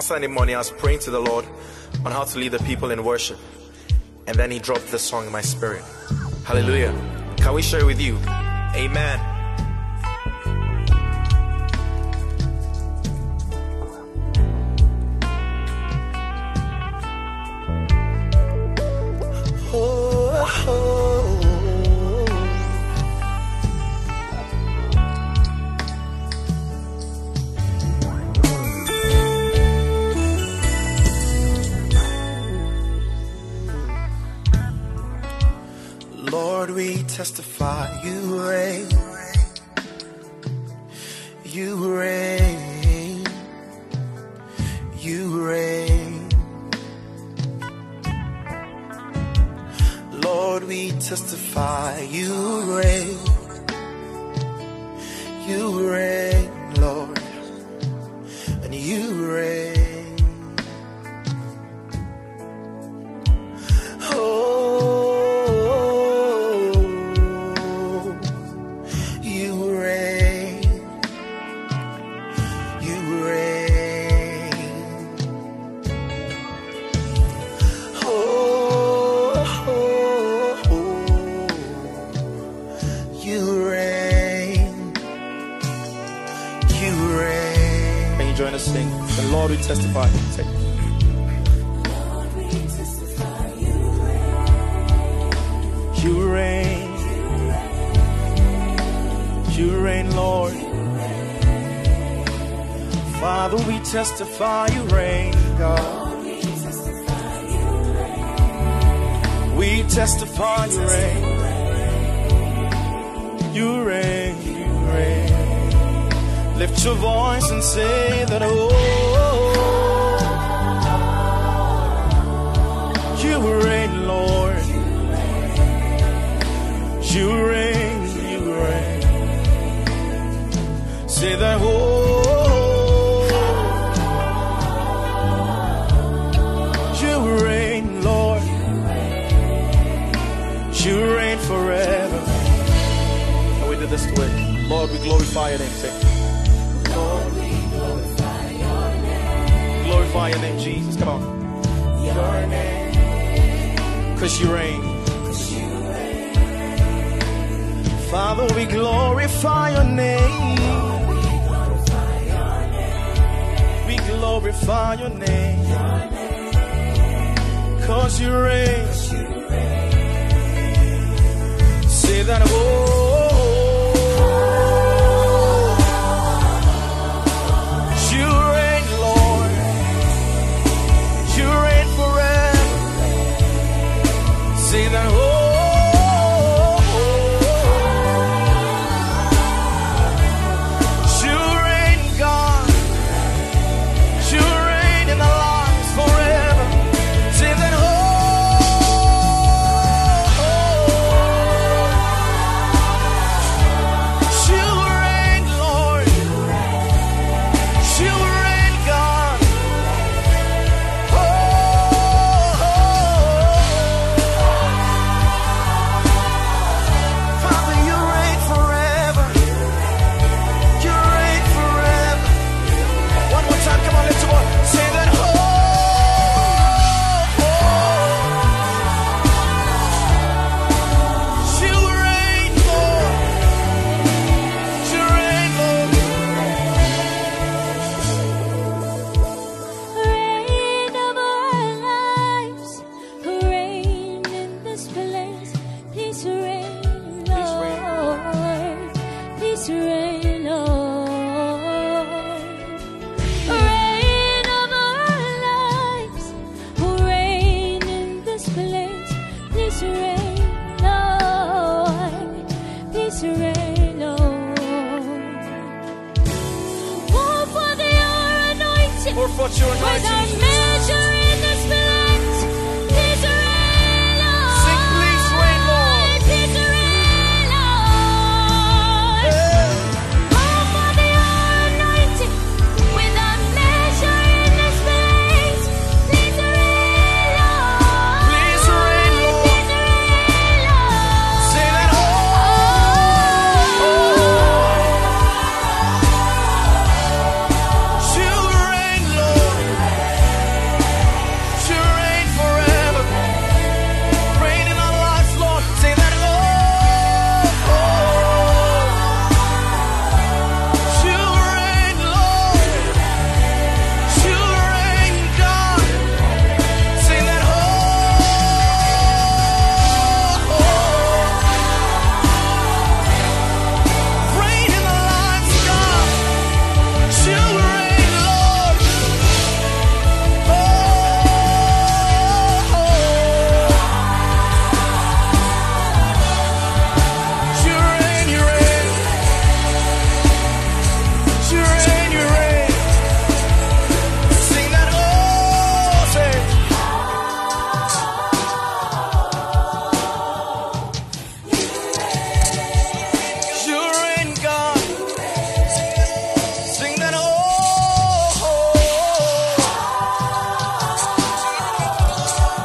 One Sunday morning, I was praying to the Lord on how to lead the people in worship. And then He dropped this song in my spirit. Hallelujah. Can we share it with you? Amen. Oh, oh, testify you reign. You reign. You reign. Lord, we testify you reign. Lord will testify. Say, You reign. You reign, Lord. Father, we testify you reign, God. We testify you reign. You reign, you reign. Lift your voice and say that, oh, forever. And we did this way. Lord, we glorify your name. Say, Lord, we glorify your name. Glorify your name, Jesus. Come on. Your name. Because you reign. Father, we glorify your name. We glorify your name. Cause you reign. That, oh, you reign, Lord. You reign forever. That, Forth your anointing Pour